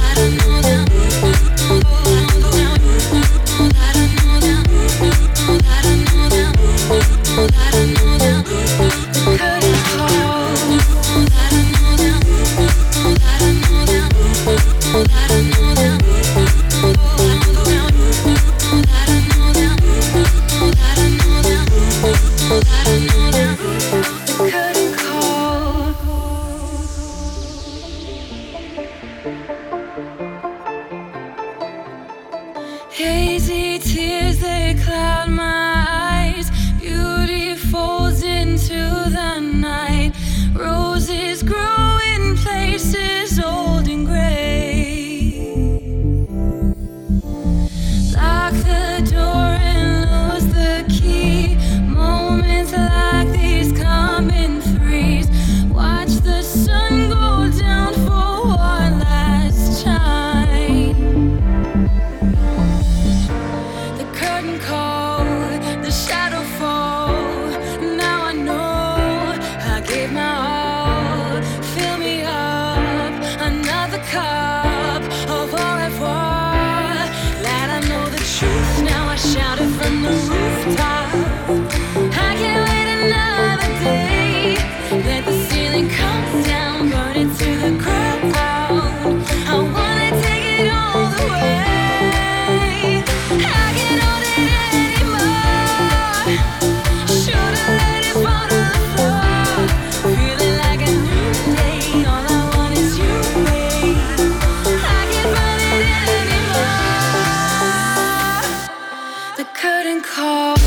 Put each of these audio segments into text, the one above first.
I don't know Cold.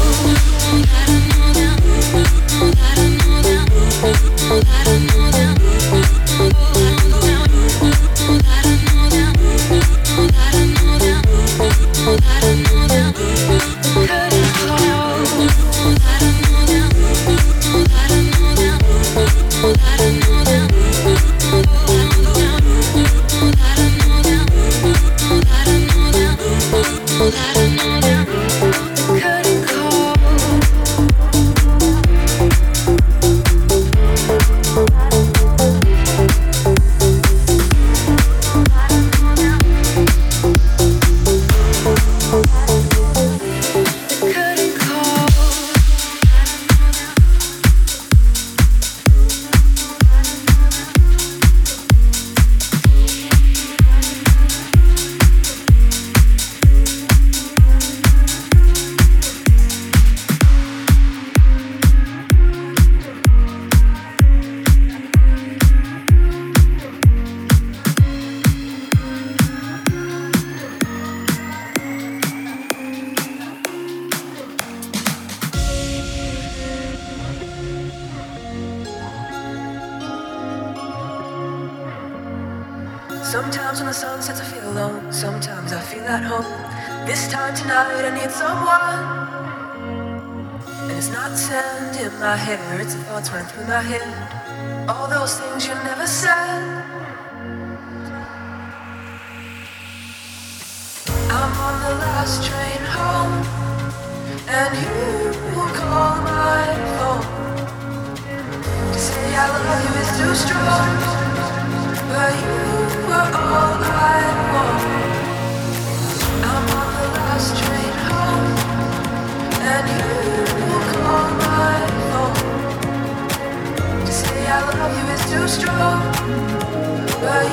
But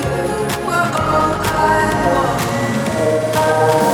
you were all I wanted.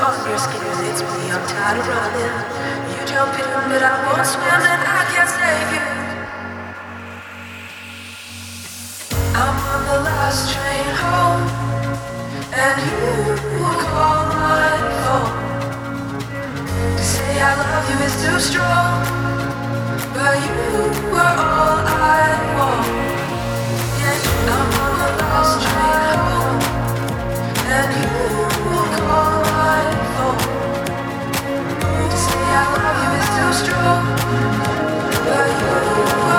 On your skin, it's me. I'm tired of running. You jump in, but I won't swim, and I can't save you. I'm on the last train home, and you will call my phone. To say I love you is too strong, but you are all I want. Yeah, I'm on the last train home, and you strong, but you.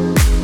you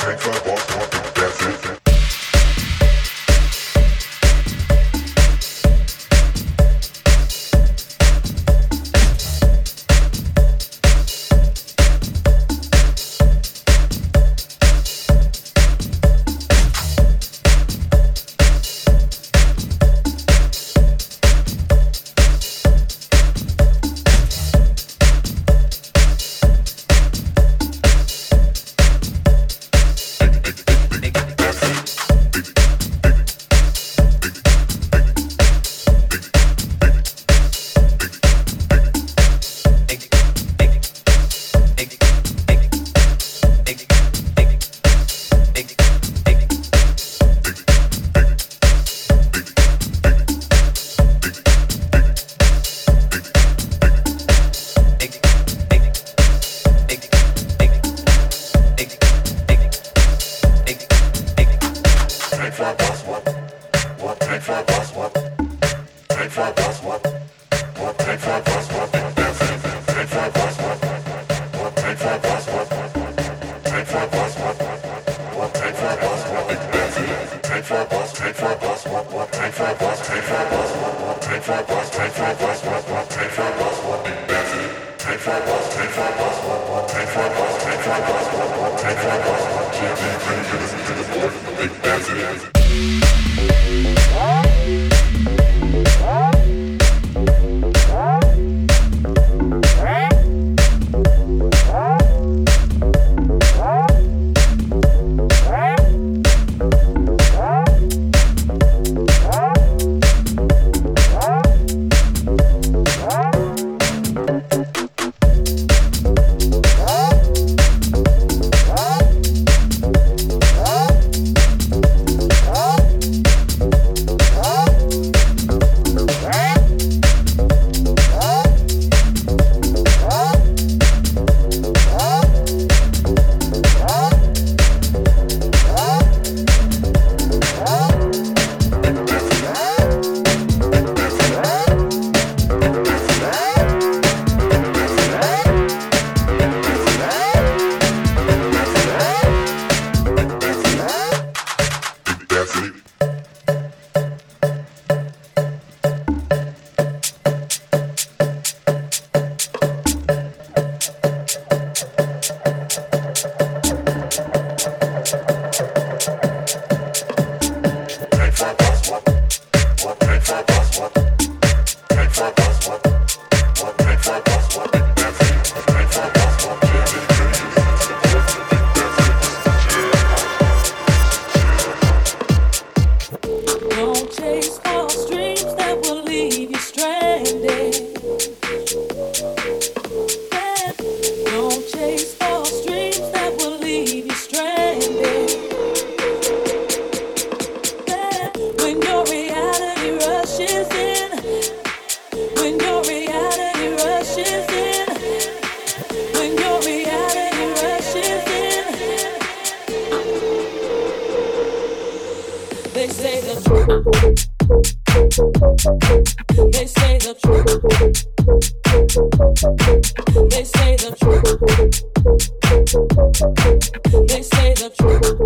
Thanks for walk, walk.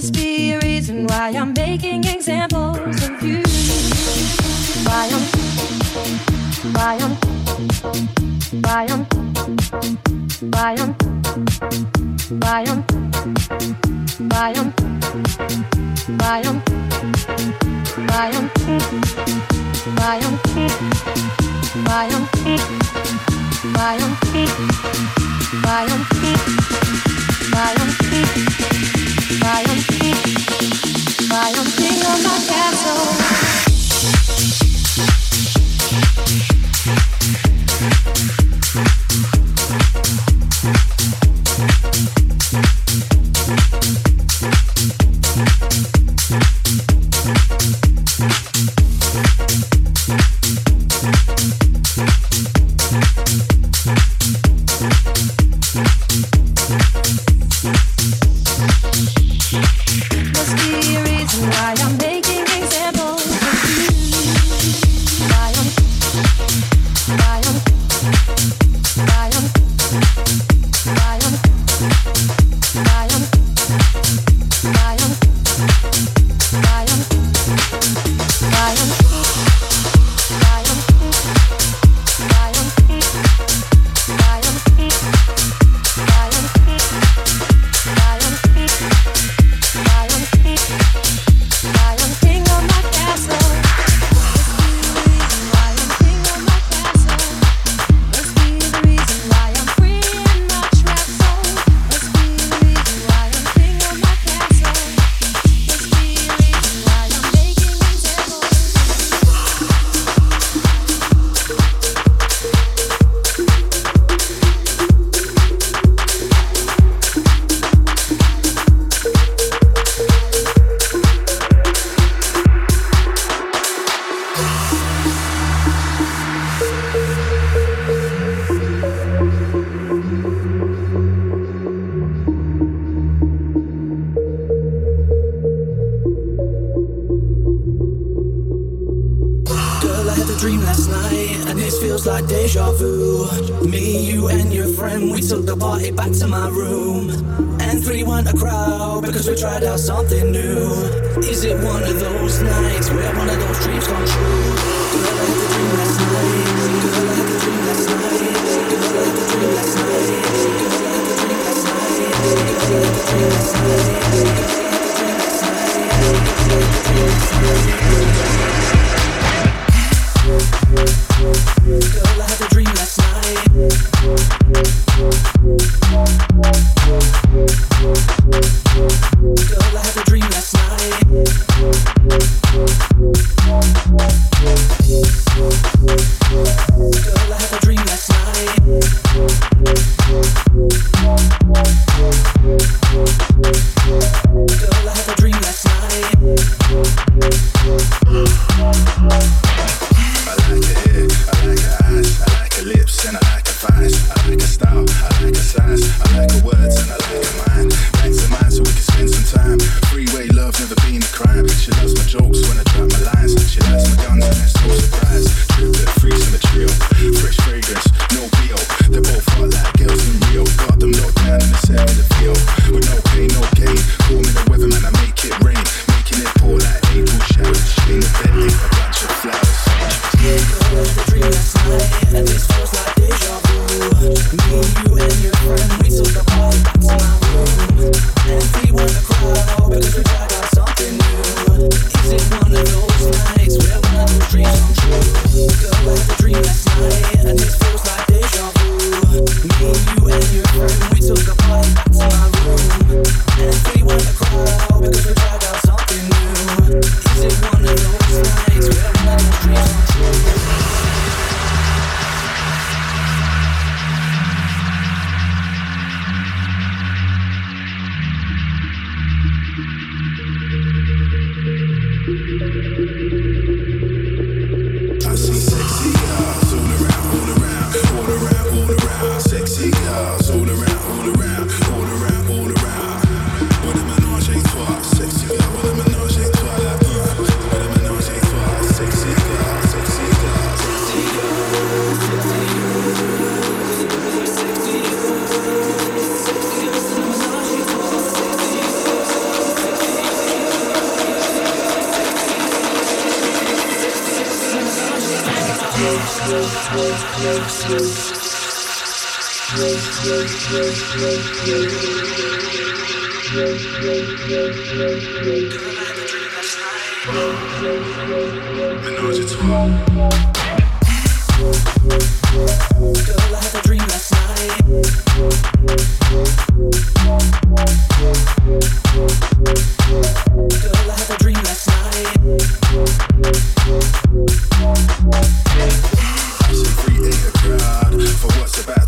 must be a reason why I'm making examples of you. Why I'm, why I'm, why I'm, why I'm, why I'm, why I'm, why I'm, why I'm, why I'm, why I'm, why I'm, why I'm, why I'm.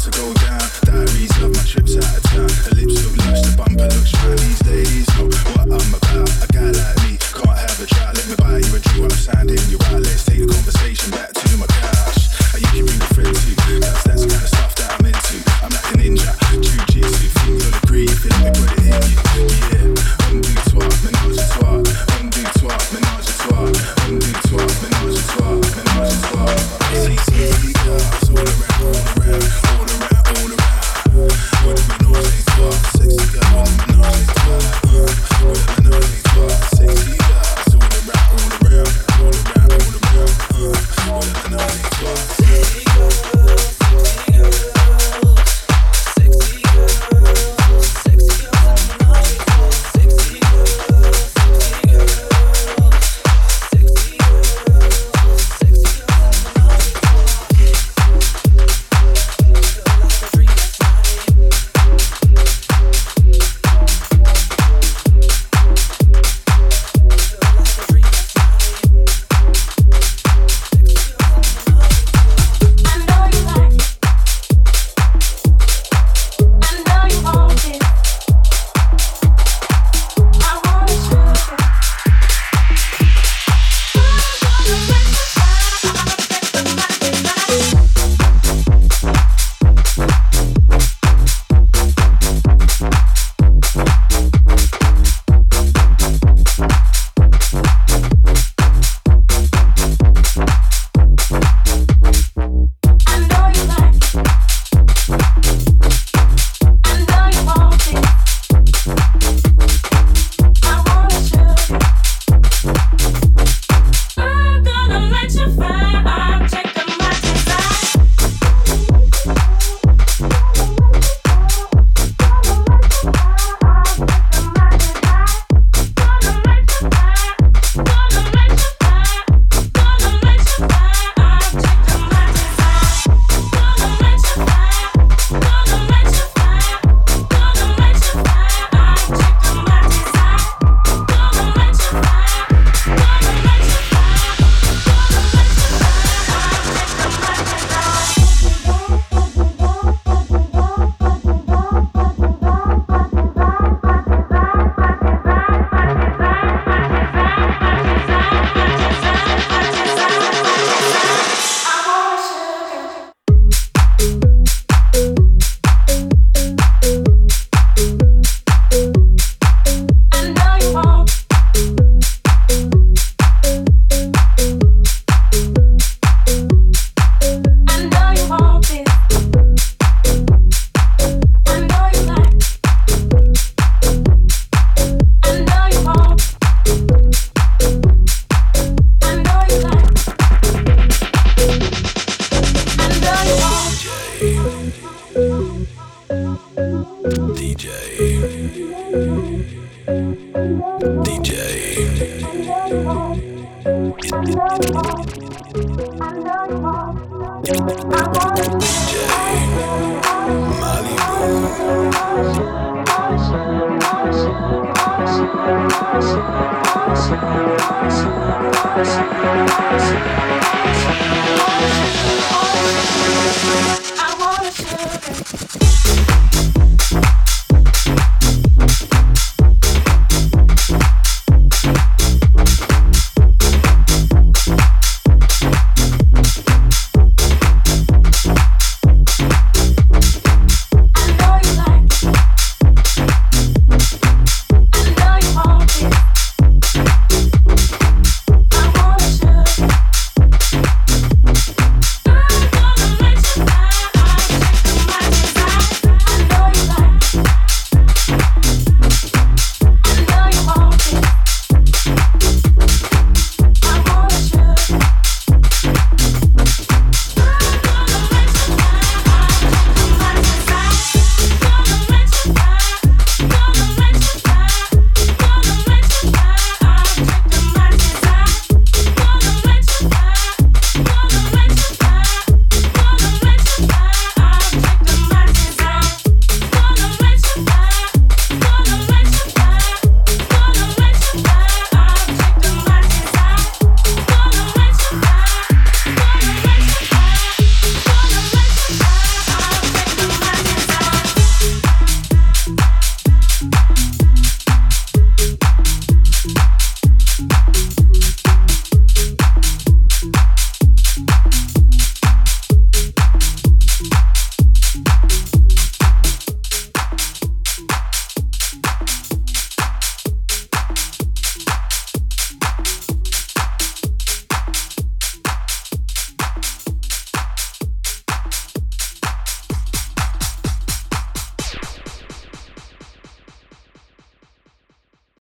about to go down. Diaries of my trips out of town. The lips look lush, the bumper looks shiny. It.